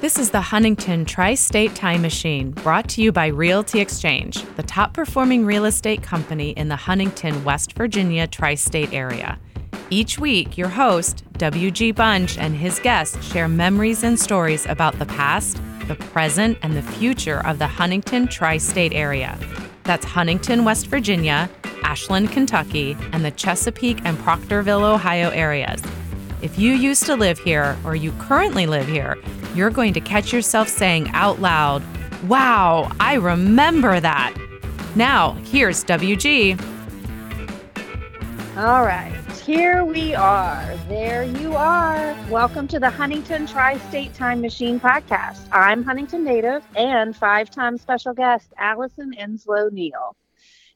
This is the Huntington Tri State Time Machine, brought to you by Realty Exchange, the top performing real estate company in the Huntington, West Virginia tri state area. Each week, your host, W.G. Bunch, and his guests share memories and stories about the past, the present, and the future of the Huntington tri state area. That's Huntington, West Virginia, Ashland, Kentucky, and the Chesapeake and Proctorville, Ohio areas. If you used to live here or you currently live here, you're going to catch yourself saying out loud, Wow, I remember that. Now, here's WG. All right, here we are. There you are. Welcome to the Huntington Tri State Time Machine podcast. I'm Huntington native and five time special guest Allison Enslow Neal.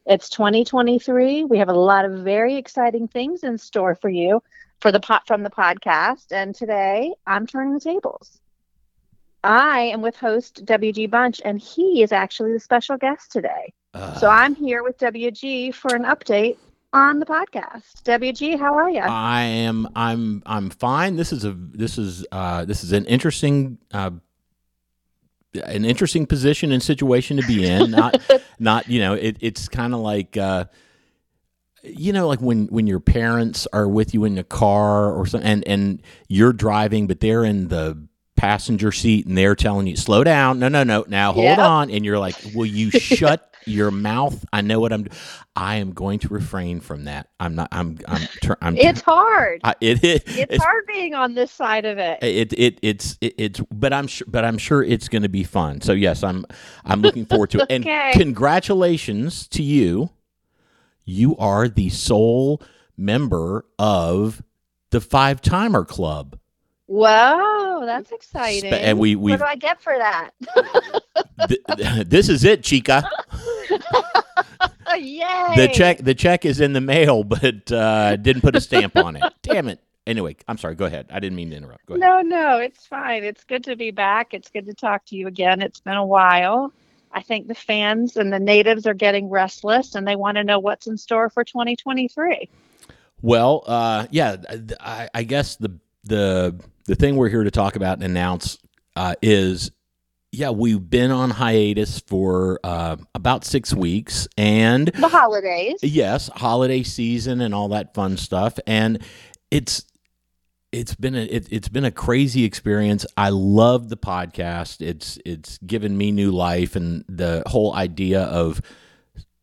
It's 2023. We have a lot of very exciting things in store for you for the pot from the podcast. And today I'm turning the tables. I am with host WG Bunch, and he is actually the special guest today. Uh, so I'm here with WG for an update on the podcast. WG, how are you? I am. I'm. I'm fine. This is a. This is. Uh, this is an interesting. Uh, an interesting position and situation to be in. Not. not. You know. It, it's kind of like. Uh, you know, like when when your parents are with you in the car or something, and and you're driving, but they're in the passenger seat and they're telling you slow down no no no now hold Yep. on and you're like will you shut your mouth i know what i'm i am going to refrain from that i'm not i'm i'm tur- i'm it's hard. I, it, it it's, it's hard being on this side of it. it, it it's it, it's but I'm sure but I'm sure it's going to be fun. So yes, I'm I'm looking forward to it. And Okay. congratulations to you. You are the sole member of the Five Timer Club. Whoa, that's exciting. and we- what we've- do I get for that? Th- this is it, Chica. Yay! The check the check is in the mail, but uh, didn't put a stamp on it. Damn it. Anyway, I'm sorry. Go ahead. I didn't mean to interrupt. Go ahead. No, no, it's fine. It's good to be back. It's good to talk to you again. It's been a while. I think the fans and the natives are getting restless and they want to know what's in store for 2023. Well, uh, yeah, I, I guess the the the thing we're here to talk about and announce uh, is, yeah, we've been on hiatus for uh, about six weeks, and The holidays. yes, holiday season and all that fun stuff, and it's it's been a it, it's been a crazy experience. I love the podcast. It's it's given me new life, and the whole idea of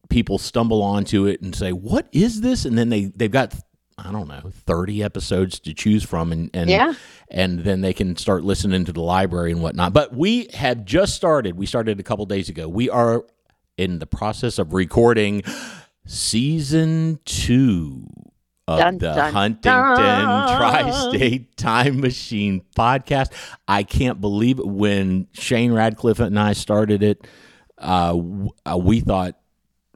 people stumble onto it and say, "What is this?" and then they they've got I don't know thirty episodes to choose from, and and Yeah. and then they can start listening to the library and whatnot. But we have just started. We started a couple days ago. We are in the process of recording season two of Dun, the dun, Huntington dun. Tri-State Time Machine podcast. I can't believe it. When Shane Radcliffe and I started it, uh, uh, we thought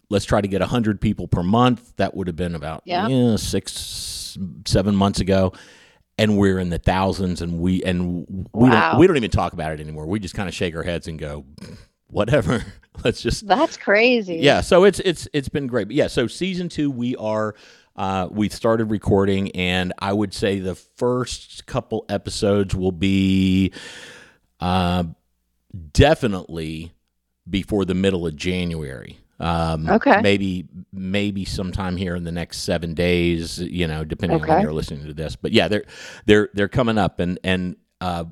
let's try to get 100 people per month. That would have been about Yeah. yeah, six, seven months ago. And we're in the thousands, and we and we Wow. don't we don't even talk about it anymore. We just kind of shake our heads and go, whatever. Let's just That's crazy. yeah. So it's it's it's been great. But yeah, so season two, we are uh, we've started recording, and I would say the first couple episodes will be uh, definitely before the middle of January. Um, Okay. Maybe maybe sometime here in the next seven days. You know, depending on when you're listening to this. But yeah, they're they're they're coming up, and and uh,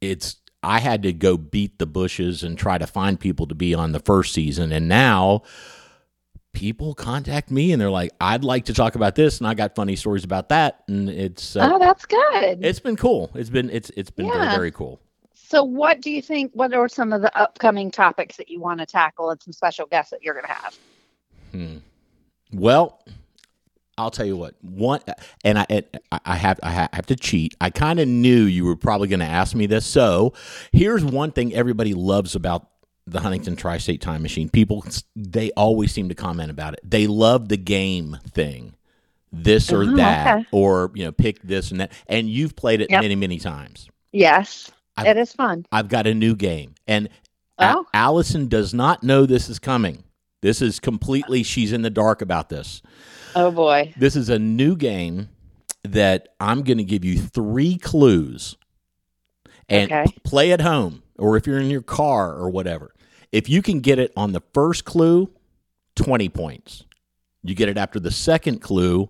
it's I had to go beat the bushes and try to find people to be on the first season, and now people contact me and they're like, "I'd like to talk about this," and I got funny stories about that, and it's uh, Oh, that's good. it's been cool. It's been it's it's been very Yeah. very cool. so, what do you think? What are some of the upcoming topics that you want to tackle and some special guests that you're going to have? Hmm. Well, I'll tell you what. One, and I, and I have, I have to cheat. I kind of knew you were probably going to ask me this. So, here's one thing everybody loves about the Huntington Tri-State Time Machine. People, they always seem to comment about it. They love the game thing, this or Oh, that, okay. or you know, pick this and that. And you've played it Yep. many, many times. Yes, I've- it is fun. I've got a new game, and A- Oh. Allison does not know this is coming. This is completely. She's in the dark about this. Oh boy. This is a new game that I'm going to give you three clues. and Okay. play at home or if you're in your car or whatever. If you can get it on the first clue, 20 points. You get it after the second clue,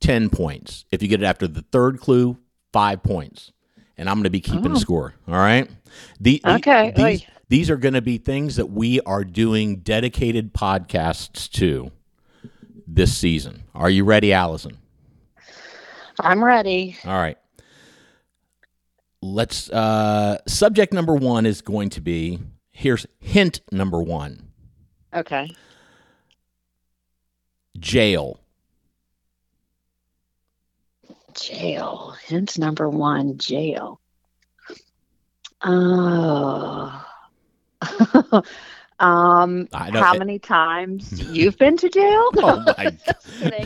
10 points. If you get it after the third clue, 5 points. And I'm going to be keeping Oh. score, all right? The, the- Okay, these, these are going to be things that we are doing dedicated podcasts to this season. Are you ready, Allison? I'm ready. All right. Let's uh subject number 1 is going to be here's hint number 1. Okay. Jail. Jail. Hint number one, jail. Oh. um I know how it- many times you've been to jail? Oh my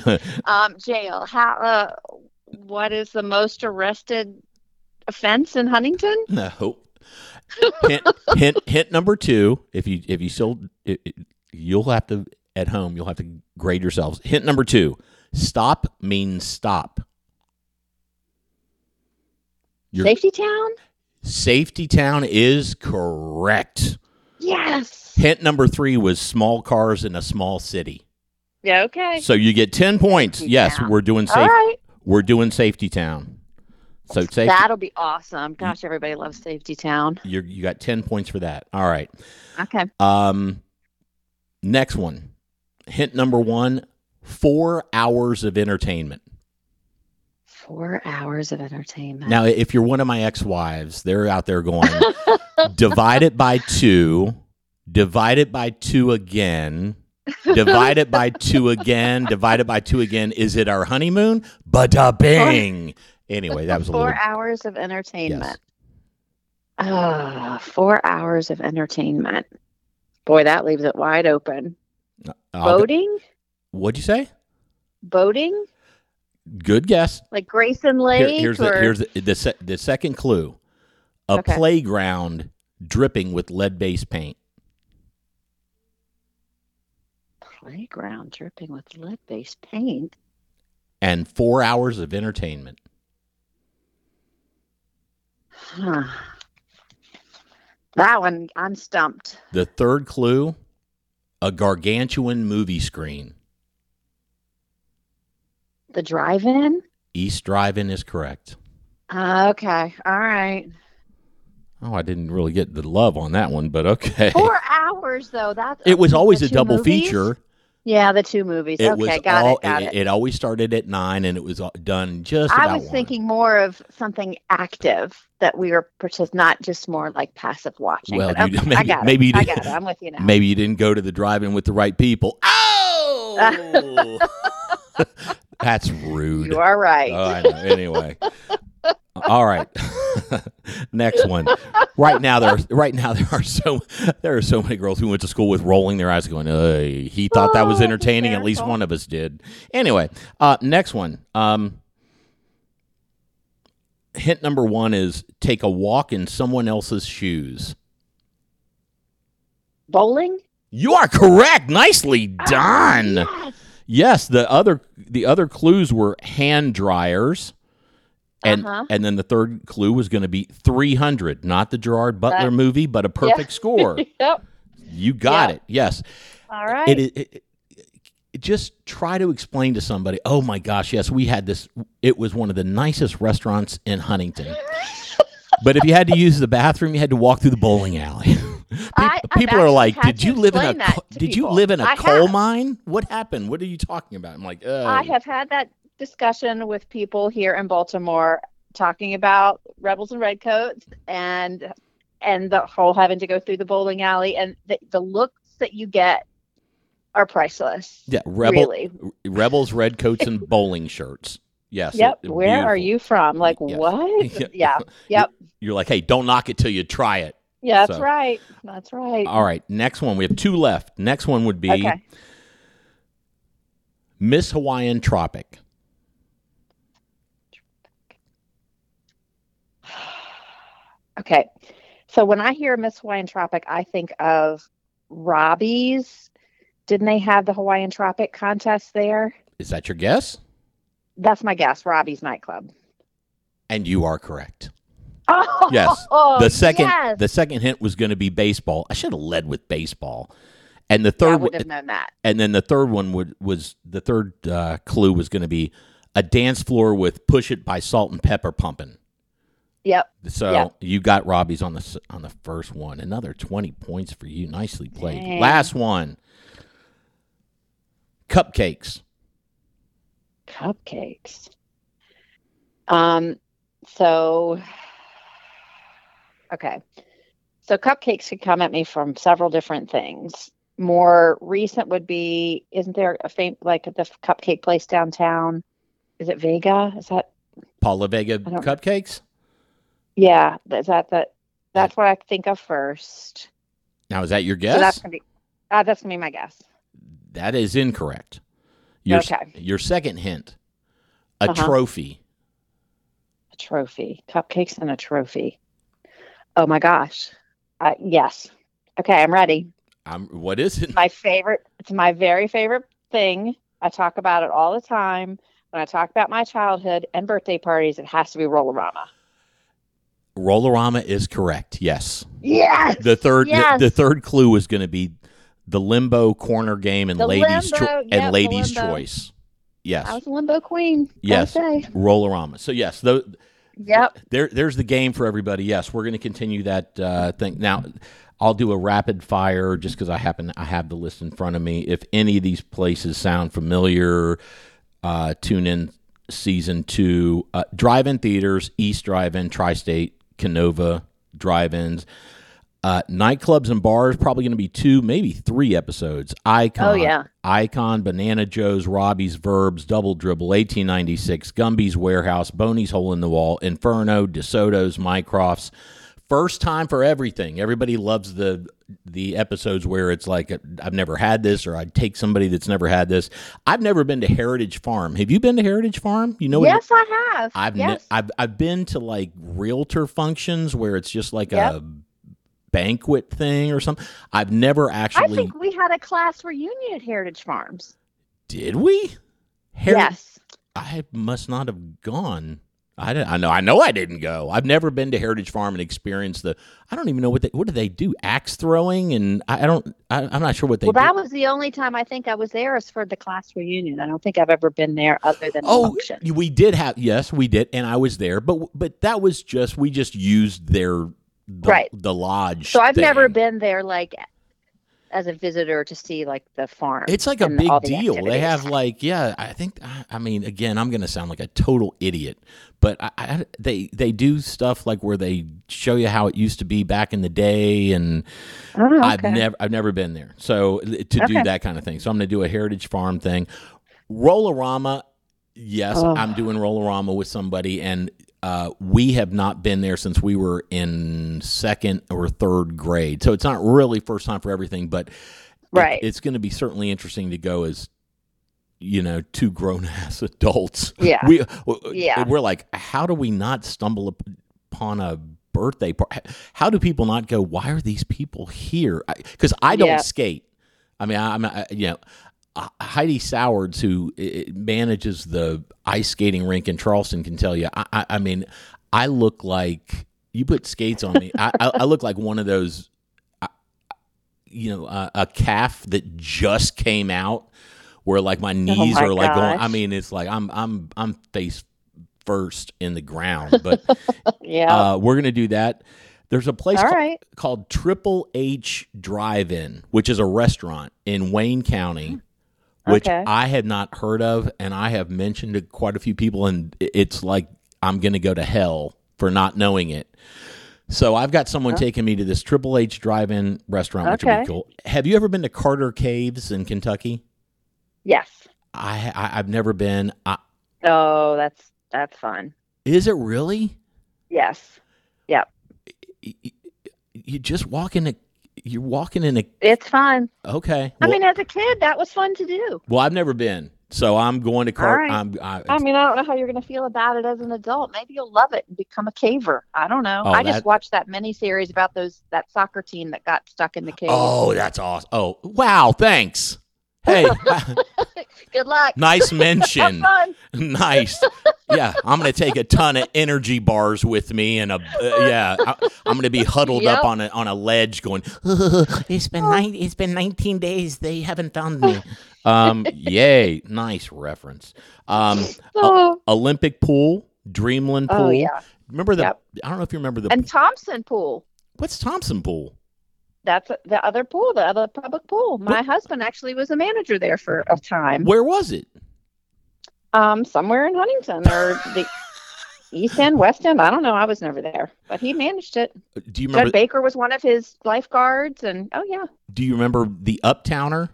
Just um jail. How uh what is the most arrested offense in Huntington? No. Hint, hint hint number 2, if you if you still it, it- you'll have to at home you'll have to grade yourselves. Hint number 2. Stop means stop. Your Safety town? safety town is correct. Yes. Hint number 3 was small cars in a small city. Yeah, okay. So you get 10 points. Safety Yes, town. we're doing All safe right. we're doing safety town. So safety That'll be awesome. Gosh, everybody loves Safety Town. you you got 10 points for that. All right. Okay. Um next one. Hint number 1, 4 hours of entertainment. Four hours of entertainment. Now, if you're one of my ex-wives, they're out there going divide it by 2, divide it by 2 again. Divide it by two again. Divide it by two again. Is it our honeymoon? Bada bing. Anyway, that was a four little. hours of entertainment. Yes. Ah, four hours of entertainment. Boy, that leaves it wide open. I'll go- Boating? What'd you say? Boating? Good guess. Like Grayson Here- Lake? here's or... the here's the, the, se- the second clue. A Okay. playground dripping with lead-based paint. playground dripping with lead-based paint. and four hours of entertainment. Huh. That one, I'm stumped. The third clue, a gargantuan movie screen. The drive-in? East Drive-In is correct. Uh, okay, all right. Oh, I didn't really get the love on that one, but okay. Four hours though. That's It was always a double movies? feature. Yeah, the two movies. It okay, got all. it. Got it. it always started at nine, and it was done just. I was one. thinking more of something active that we were partic- not just more like passive watching. Well, you- okay, I maybe- got maybe you it. I did- got it. I'm with you now. Maybe you didn't go to the drive-in with the right people. Oh, that's rude. You are right. Oh, I know. Anyway. All right. Next one. Right now there are right now there are so there are so many girls who went to school with rolling their eyes going, "Hey, he thought that was Oh, entertaining. At least one of us did." Anyway, uh next one. Um hint number 1 is take a walk in someone else's shoes. Bowling. You are correct. Nicely done. Yes. Yes, the other the other clues were hand dryers. And Uh-huh. and then the third clue was going to be 300, not the Gerard Butler That- movie, but a perfect score. Yep. You got Yeah. it. Yes. All right. It, it, it, it just try to explain to somebody, "Oh my gosh, yes, we had this it was one of the nicest restaurants in Huntington." but if you had to use the bathroom, you had to walk through the bowling alley. Peop- I- people are like, "Did you live in a explain that co- to did you live in a I coal have. mine? What happened? What are you talking about?" I'm like, "Oh." I have had that discussion with people here in Baltimore talking about rebels and redcoats and and the whole having to go through the bowling alley and the, the looks that you get are priceless. Yeah, rebel, really. rebels, redcoats, and bowling shirts. Yes. Yep. it- Where are you from? Like Yes. what? yeah. Yep. You're like, hey, don't knock it till you try it. Yeah, that's So- right. That's right. All right. Next one. We have two left. Next one would be Okay. Miss Hawaiian Tropic. Okay. So when I hear Miss Hawaiian Tropic, I think of Robbie's. Didn't they have the Hawaiian Tropic contest there? Is that your guess? That's my guess. Robbie's nightclub. And you are correct. Oh, Yes. The second yes. the second hint was going to be baseball. I should have led with baseball. And the third would have known that. and then the third one would was the third uh, clue was going to be a dance floor with "Push It" by Salt-N-Pepa pumping. Yep. So Yep. you got Robbie's on the on the first one. Another twenty points for you. Nicely played. Dang. Last one. Cupcakes. Cupcakes. Um, so okay. So cupcakes could come at me from several different things. More recent would be, isn't there a fam- like the cupcake place downtown? Is it Vega? Is that Paula Vega cupcakes. Yeah? Is that that? That's what I think of first. Now is that your So guess? that's gonna be uh, that's gonna be my guess. that is incorrect. Your Okay. your second hint. A Uh-huh. trophy. A trophy, cupcakes and a trophy. Oh my gosh. Uh, yes. Okay, I'm ready. I'm. what is it? my favorite it's my very favorite thing i talk about it all the time when i talk about my childhood and birthday parties it has to be rollerama Rollerama is correct. Yes. yes The third Yes. the, the third clue is going to be the limbo corner game and The ladies cho- yep, and ladies choice. Yes. i was a limbo queen Yes. Rollerama. So yes, yep there there's the game for everybody. Yes, we're going to continue that uh, thing. Now, I'll do a rapid fire just because I happen I have the list in front of me. If any of these places sound familiar, uh, tune in. Season two, uh, drive-in theaters, East Drive-In, Tri-State, Canova Drive-ins, uh, nightclubs and bars. Probably going to be two, maybe three episodes. Icon, oh yeah Icon, Banana Joe's, Robbie's Verbs, Double Dribble, 1896, Gumby's Warehouse, Boney's Hole in the Wall, Inferno, DeSoto's, Mycroft's. First time for everything. Everybody loves the the episodes where it's like I've never had this, or I'd take somebody that's never had this. I've never been to Heritage Farm. Have you been to Heritage Farm? You know what? yes i have I've, ne- yes I've I've been to like realtor functions where it's just like Yep. a banquet thing or something. I've never actually i think we had a class reunion at heritage farms did we? Heri- yes I must not have gone. I, I know I know I didn't go. I've never been to Heritage Farm and experienced the. I don't even know what they what do they do axe throwing and I, I don't I, I'm not sure what they well do. that was the only time i think i was there is for the class reunion i don't think i've ever been there other than Oh, function we did have yes, we did, and I was there, but but that was just we just used their the, Right. the lodge. So I've never been there like as a visitor to see like the farm. It's like a big the deal. They have like yeah, I think I- mean again, I'm going to sound like a total idiot, but I, I, they they do stuff like where they show you how it used to be back in the day and Oh, okay. I've never I've never been there. So to do that kind of thing. So I'm going to do a heritage farm thing. Rollerama, yes, Oh. I'm doing Rollerama with somebody and uh, we have not been there since we were in second or third grade. So it's not really first time for everything, but it- Right. it's going to be certainly interesting to go as you know two grown ass adults. Yeah. We Yeah. we're like how do we not stumble upon a birthday party? How do people not go why are these people here? Cuz I don't Yeah. skate. I mean I, I'm I, you know Heidi Sowards, who manages the ice skating rink in Charleston, can tell you. I, I, I mean, I look like you put skates on me. I, I, I look like one of those, you know, uh, a calf that just came out, where like my knees Oh my are like going. I mean, it's like I'm I'm I'm face first in the ground. But yeah. uh, we're gonna do that. There's a place All called, right. called Triple H Drive-In, which is a restaurant in Wayne County, which Okay. I had not heard of, and I have mentioned to quite a few people, and it's like I'm going to go to hell for not knowing it. So I've got someone oh. taking me to this Triple H Drive-In restaurant, which would be cool. Have you ever been to Carter Caves in Kentucky? Yes. I, I I've never been. I, Oh, that's that's fun. is it really? Yes. Yep. y- You just walk in a. You're walking in a. It's fun. Okay. I well- mean, as a kid, that was fun to do. Well, I've never been, so I'm going to Cart. right. I'm, I, I mean, I don't know how you're going to feel about it as an adult. Maybe you'll love it and become a caver. I don't know. Oh, I that- just watched that mini series about those that soccer team that got stuck in the cave. oh, that's awesome. Oh, wow! Thanks. Hey, Good luck. nice Have mention. fun. nice. Yeah, I'm going to take a ton of energy bars with me, and a uh, yeah, I, I'm going to be huddled up on a on a ledge, going. it's been nine. It's been 19 days. They haven't found me. Um, yay! Nice reference. Um, Oh, Olympic pool, Dreamland pool. oh yeah. Remember the? Yep. I don't know if you remember the. And Thompson Pool. what's Thompson pool? That's the other pool, the other public pool. My husband actually was a manager there for a time. Where was it? Um, somewhere in Huntington or the East End, West End. I don't know. I was never there, but he managed it. Do you remember? Judd Baker was one of his lifeguards, and oh yeah, do you remember the Uptowner?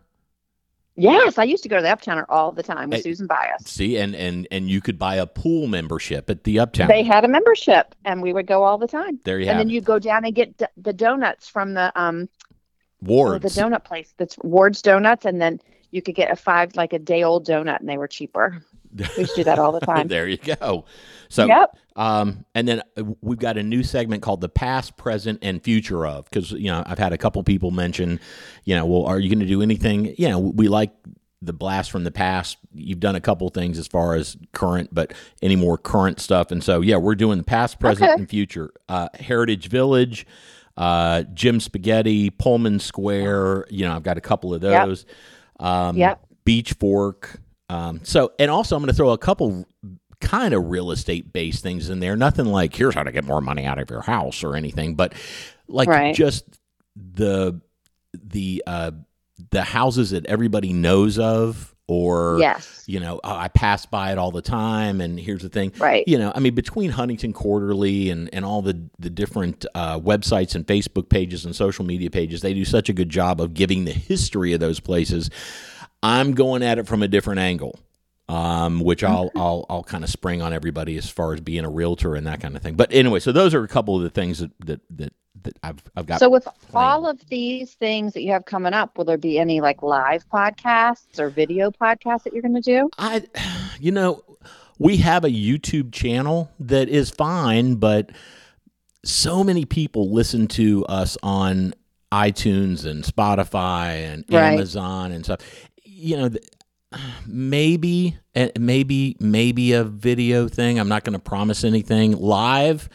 Yes, I used to go to the Uptowner all the time with Hey, Susan Bias. See, and and and you could buy a pool membership at the Uptowner. They had a membership, and we would go all the time. there you and have And then you go down and get d- the donuts from the um oh, Wards. the donut place that's Ward's Donuts, and then you could get a five like a day old donut, and they were cheaper. We do that all the time. there you go. So, yep. um, and then uh, we've got a new segment called the past, present, and future of because you know I've had a couple people mention, you know, well, are you going to do anything? You know, we like the blast from the past. You've done a couple things as far as current, but any more current stuff, and so yeah, we're doing the past, present, Okay. and future. Uh, Heritage Village. Uh, Jim's Spaghetti, Pullman Square. You know, I've got a couple of Yep. those. Um, Yep. Beech Fork. Um, so, and also, I'm going to throw a couple kind of real estate based things in there. Nothing like here's how to get more money out of your house or anything, but like Right. just the the uh, the houses that everybody knows of, or Yes. you know, oh, I pass by it all the time. And here's the thing, Right. you know, I mean, between Huntington Quarterly and, and all the, the different uh, websites and Facebook pages and social media pages, they do such a good job of giving the history of those places. I'm going at it from a different angle, um, which I'll, I'll, I'll kind of spring on everybody as far as being a realtor and that kind of thing. But anyway, so those are a couple of the things that, that, that, that I've, I've got. So with all of these things that you have coming up, will there be any like live podcasts or video podcasts that you're going to do? I, you know, we have a YouTube channel that is fine, but so many people listen to us on iTunes and Spotify and Right. Amazon and stuff. You know, maybe, eh, maybe, maybe a video thing. I'm not going to promise anything live.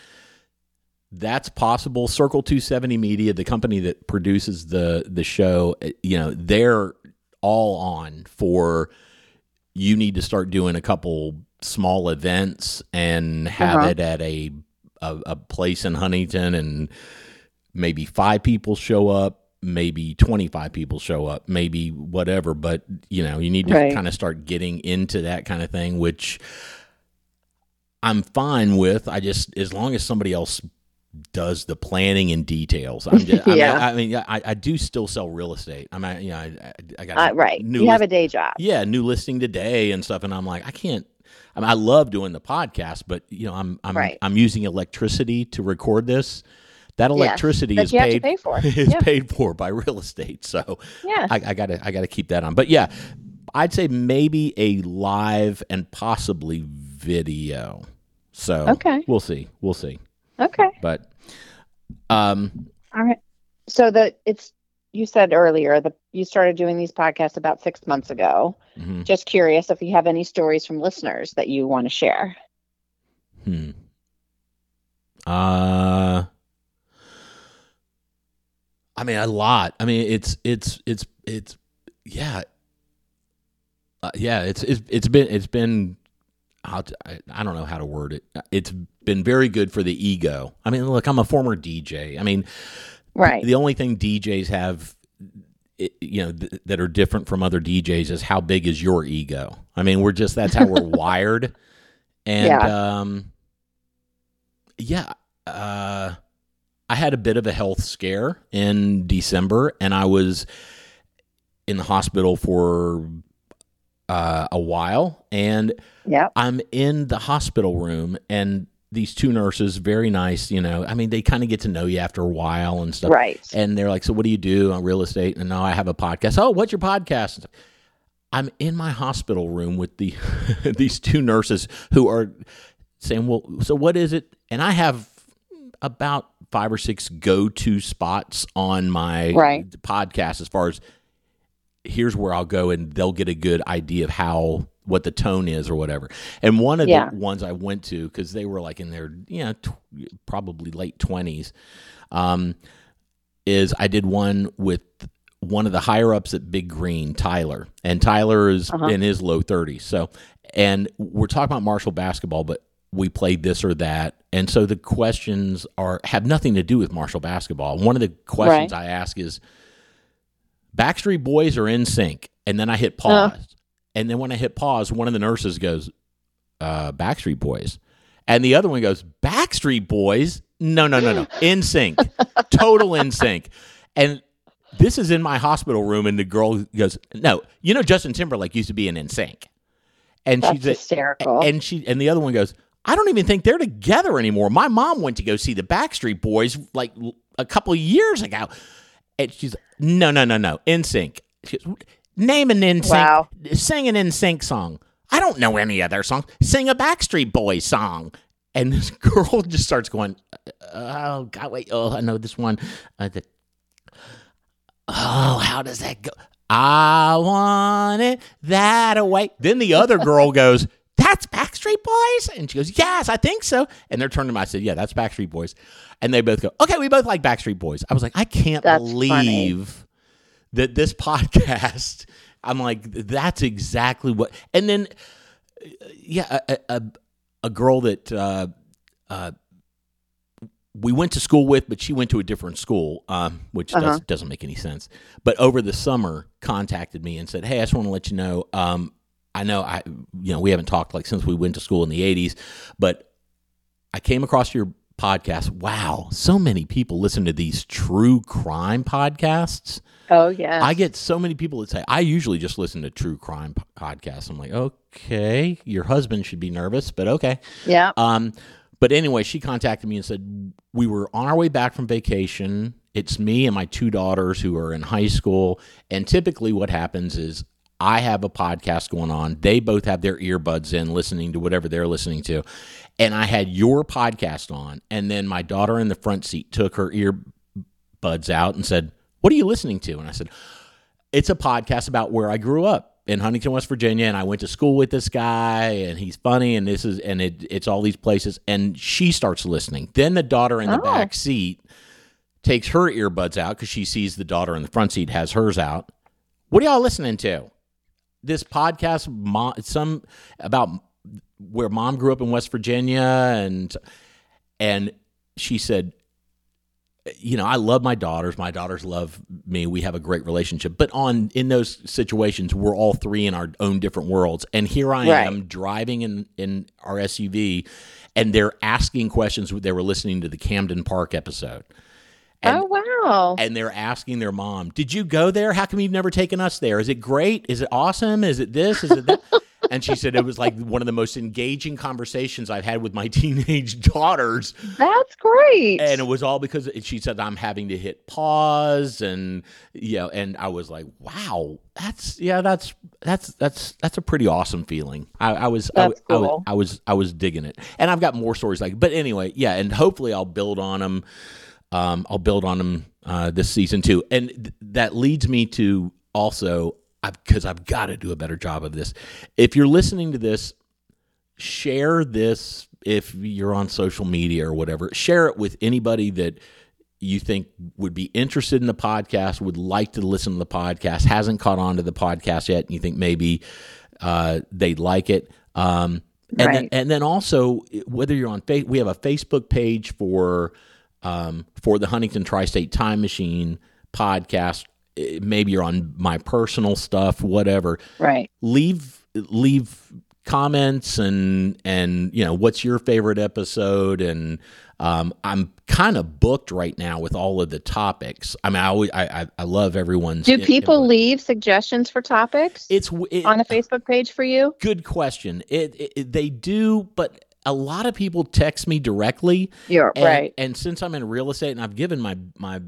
That's possible. Circle 270 Media, the company that produces the the show, eh, you know, they're all on for you need to start doing a couple small events and have Uh-huh. it at a, a a place in Huntington and maybe five people show up maybe 25 people show up maybe whatever but you know you need to Right. kind of start getting into that kind of thing which I'm fine with I just as long as somebody else does the planning and details I'm just, Yeah. I mean, I mean I, I do still sell real estate I mean you know I, I, got Uh, right. new You have list- a day job. yeah, new listing today and stuff. And I'm like, I can't. I mean, I love doing the podcast, but you know, I'm I'm Right. I'm using electricity to record this. That Yes, electricity that is you have to paid for. is Yeah. paid for by real estate. So Yeah. I, I gotta I gotta keep that on. But yeah, I'd say maybe a live and possibly video. So Okay. we'll see, we'll see. Okay. But um, All right. So the it's you said earlier that you started doing these podcasts about six months ago. mhm. Just curious if you have any stories from listeners that you want to share. Hmm. Uh I mean a lot. I mean it's it's it's it's yeah. Uh, yeah, it's it's it's been it's been how I, I don't know how to word it. It's been very good for the ego. I mean, look, I'm a former DJ. I mean, Right. the only thing DJs have you know th- that are different from other DJs is how big is your ego. I mean, we're just that's how we're wired. And Yeah. um yeah, uh I had a bit of a health scare in December and I was in the hospital for uh, a while and Yep. I'm in the hospital room and these two nurses, very nice, you know. I mean, they kind of get to know you after a while and stuff. Right. And they're like, "So, what do you do on real estate?" And now I have a podcast. Oh, what's your podcast? I'm in my hospital room with the these two nurses who are saying, "Well, so what is it?" And I have about five or six go-to spots on my Right. podcast as far as here's where I'll go, and they'll get a good idea of how what the tone is or whatever. And one of Yeah. the ones I went to because they were like in their you know tw- probably late twenties, um, is I did one with one of the higher ups at Big Green, Tyler, and Tyler is Uh-huh. in his low thirties. So, and we're talking about Marshall basketball, but we played this or that, and so the questions are have nothing to do with Marshall basketball. One of the questions I ask is, Backstreet Boys are in sync, and then I hit pause, and then when I hit pause, one of the nurses goes, uh, "Backstreet Boys," and the other one goes, "Backstreet Boys." No, no, no, no. In sync, total in sync, and this is in my hospital room, and the girl goes, "No, you know Justin Timberlake used to be in NSYNC," and That's hysterical. and she and the other one goes, I don't even think they're together anymore. My mom went to go see the Backstreet Boys like a couple years ago, and she's no, no, no, no, NSYNC. She goes, Name an NSYNC, Wow. sing an NSYNC song. I don't know any of their songs. Sing a Backstreet Boys song. And this girl just starts going, oh God, wait, oh, I know this one. Uh, the, oh, how does that go? I want it that way. Then the other girl goes, That's Backstreet Boys? And she goes, Yes, I think so. And they're turning to me. I said, Yeah, that's Backstreet Boys. And they both go, Okay, we both like Backstreet Boys. I was like, I can't That's believe that this podcast, I'm like, that's exactly what. And then, uh, yeah, a, a, a girl that uh, uh, we went to school with, but she went to a different school, um, which Uh-huh. does, doesn't make any sense. But over the summer, contacted me and said, "Hey, I just want to let you know. Um, I know I, you know, we haven't talked like since we went to school in the '80s, but I came across your podcast. Wow, so many people listen to these true crime podcasts. oh yeah. I get so many people that say, I usually just listen to true crime podcasts. I'm like, okay, your husband should be nervous, but okay. yeah. Um, but anyway, she contacted me and said, We were on our way back from vacation. It's me and my two daughters who are in high school. And typically, what happens is I have a podcast going on. They both have their earbuds in, listening to whatever they're listening to. And I had your podcast on. And then my daughter in the front seat took her earbuds out and said, What are you listening to? And I said, It's a podcast about where I grew up in Huntington, West Virginia, and I went to school with this guy, and he's funny, and this is, and it, it's all these places. And she starts listening. Then the daughter in the Oh. back seat takes her earbuds out because she sees the daughter in the front seat has hers out. What are y'all listening to? This podcast, mom, some about where mom grew up in West Virginia, and and she said, you know, I love my daughters. My daughters love me. We have a great relationship. But on in those situations, we're all three in our own different worlds. And here I Right. am driving in in our SUV, and they're asking questions. They were listening to the Camden Park episode. And, oh wow. and they're asking their mom, "Did you go there? How come you've never taken us there? Is it great? Is it awesome? Is it this? Is it that?" and she said it was like one of the most engaging conversations I've had with my teenage daughters That's great. and it was all because she said I'm having to hit pause and you know and I was like wow that's yeah that's that's that's that's a pretty awesome feeling I, I was I, That's I was. I was I was digging it and I've got more stories like but anyway yeah and hopefully I'll build on them um, I'll build on them uh, this season too and th- that leads me to also because I've got to do a better job of this if you're listening to this share this if you're on social media or whatever. Share it with anybody that you think would be interested in the podcast, would like to listen to the podcast, hasn't caught on to the podcast yet, and you think maybe uh, they'd like it. Um, and then, and then also whether you're on fa- we have a Facebook page for um, for the Huntington Tri-State Time Machine podcast. Eh, Maybe you're on my personal stuff, whatever right. leave leave comments and and you know what's your favorite episode and um, I'm kind of booked right now with all of the topics. I mean, I always, I, I I love everyone's. Do people input. leave suggestions for topics It's it, on the Facebook page for you? good question. It, it, it- they do, but a lot of people text me directly. And, right. And since I'm in real estate and I've given my my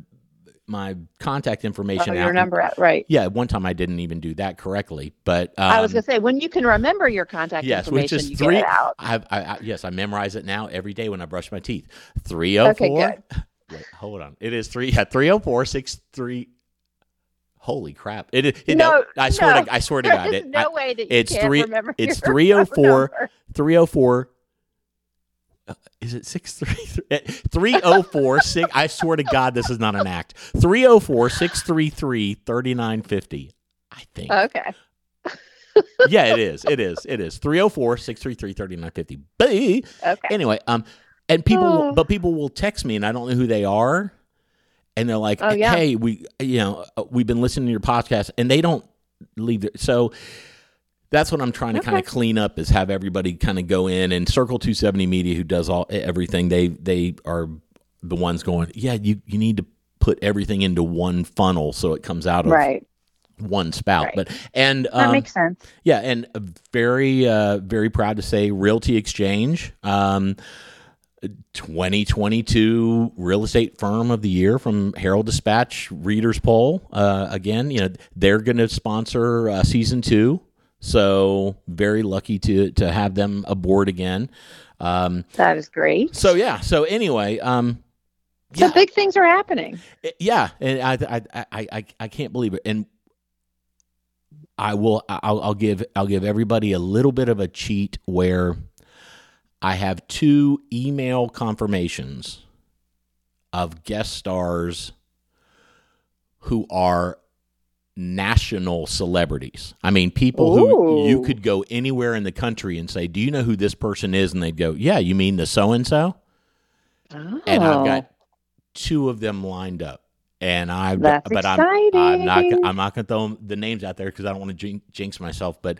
my contact information Oh, your out. number out right. Yeah, one time I didn't even do that correctly, but um, I was gonna say when you can remember your contact Yes, which information, is you three. get it out. I've, I, I, yes, I memorize it now every day when I brush my teeth. Three oh Okay, four. Wait, hold on. It is three. Yeah, three oh four six three. Holy crap! It, it, it No, I swear no. to I swear to God, it, no way that you it's can't three. remember It's your three oh phone four. number. 304 uh, is it 633 304 6 I swear to god this is not an act 304 633 3950 I think Okay. yeah it is it is it is 304 633 3950 but Okay. anyway um and people Oh. but people will text me and I don't know who they are and they're like Oh, yeah. hey we you know uh, we've been listening to your podcast and they don't leave their, so that's what I'm trying to kind of clean up is have everybody kind of go in and Circle 270 Media who does all everything they they are the ones going yeah you you need to put everything into one funnel so it comes out of Right. one spout Right. but and That um, makes sense. yeah, and very, uh, very proud to say Realty Exchange, um, 2022 Real Estate Firm of the Year from Herald Dispatch Readers Poll. Uh, again, you know they're going to sponsor uh, season two, so very lucky to to have them aboard again. Um, That is great. so yeah, so anyway, um, So yeah, big things are happening. yeah, and I, I, I, I, I can't believe it. And I will, I'll, I'll give, I'll give everybody a little bit of a cheat where I have two email confirmations of guest stars who are national celebrities. I mean, people who you could go anywhere in the country and say, "Do you know who this person is?" And they'd go, "Yeah, you mean the so and so?" Oh, and I've got oh. two of them lined up. And I, That's but I'm, I'm not. I'm not going to throw the names out there because I don't want to jinx, jinx myself. But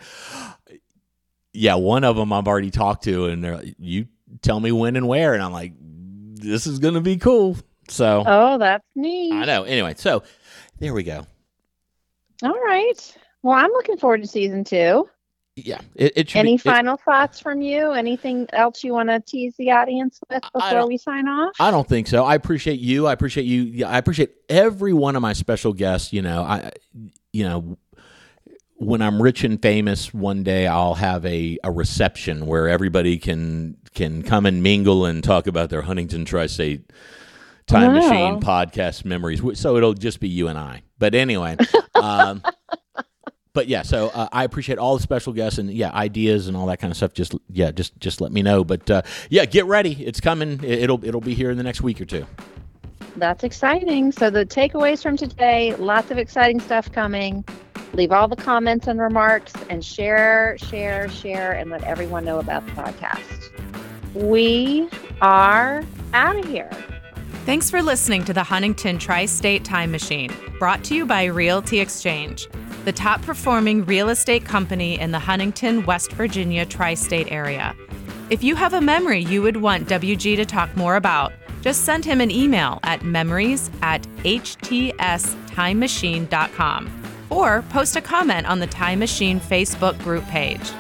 yeah, one of them I've already talked to, and they're like, you tell me when and where, and I'm like, this is going to be cool. So Oh, that's neat. I know. Anyway, so there we go. All right. Well, I'm looking forward to season two. Yeah, it, it Any be. it- final thoughts from you? Anything else you want to tease the audience with before we sign off? I don't think so. I appreciate you. I appreciate you. Yeah, I appreciate every one of my special guests. You know, I, you know, when I'm rich and famous, one day I'll have a, a reception where everybody can can come and mingle and talk about their Huntington Tri-State Time Wow. Machine oh. podcast memories. So it'll just be you and I. But anyway, um, but yeah. So uh, I appreciate all the special guests and yeah, ideas and all that kind of stuff. Just yeah, just just let me know. But uh, yeah, get ready. It's coming. It- It'll it'll be here in the next week or two. That's exciting. So the takeaways from today, lots of exciting stuff coming. Leave all the comments and remarks and share, share, share, and let everyone know about the podcast. We are out of here. Thanks for listening to the Huntington Tri State Time Machine, brought to you by Realty Exchange, the top performing real estate company in the Huntington, West Virginia tri state area. If you have a memory you would want WG to talk more about, just send him an email at memories at htstimemachine.com or post a comment on the Time Machine Facebook group page.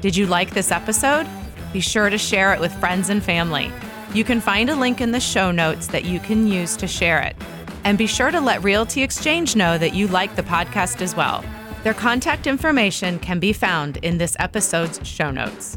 Did you like this episode? Be sure to share it with friends and family. You can find a link in the show notes that you can use to share it. And be sure to let Realty Exchange know that you like the podcast as well. Their contact information can be found in this episode's show notes.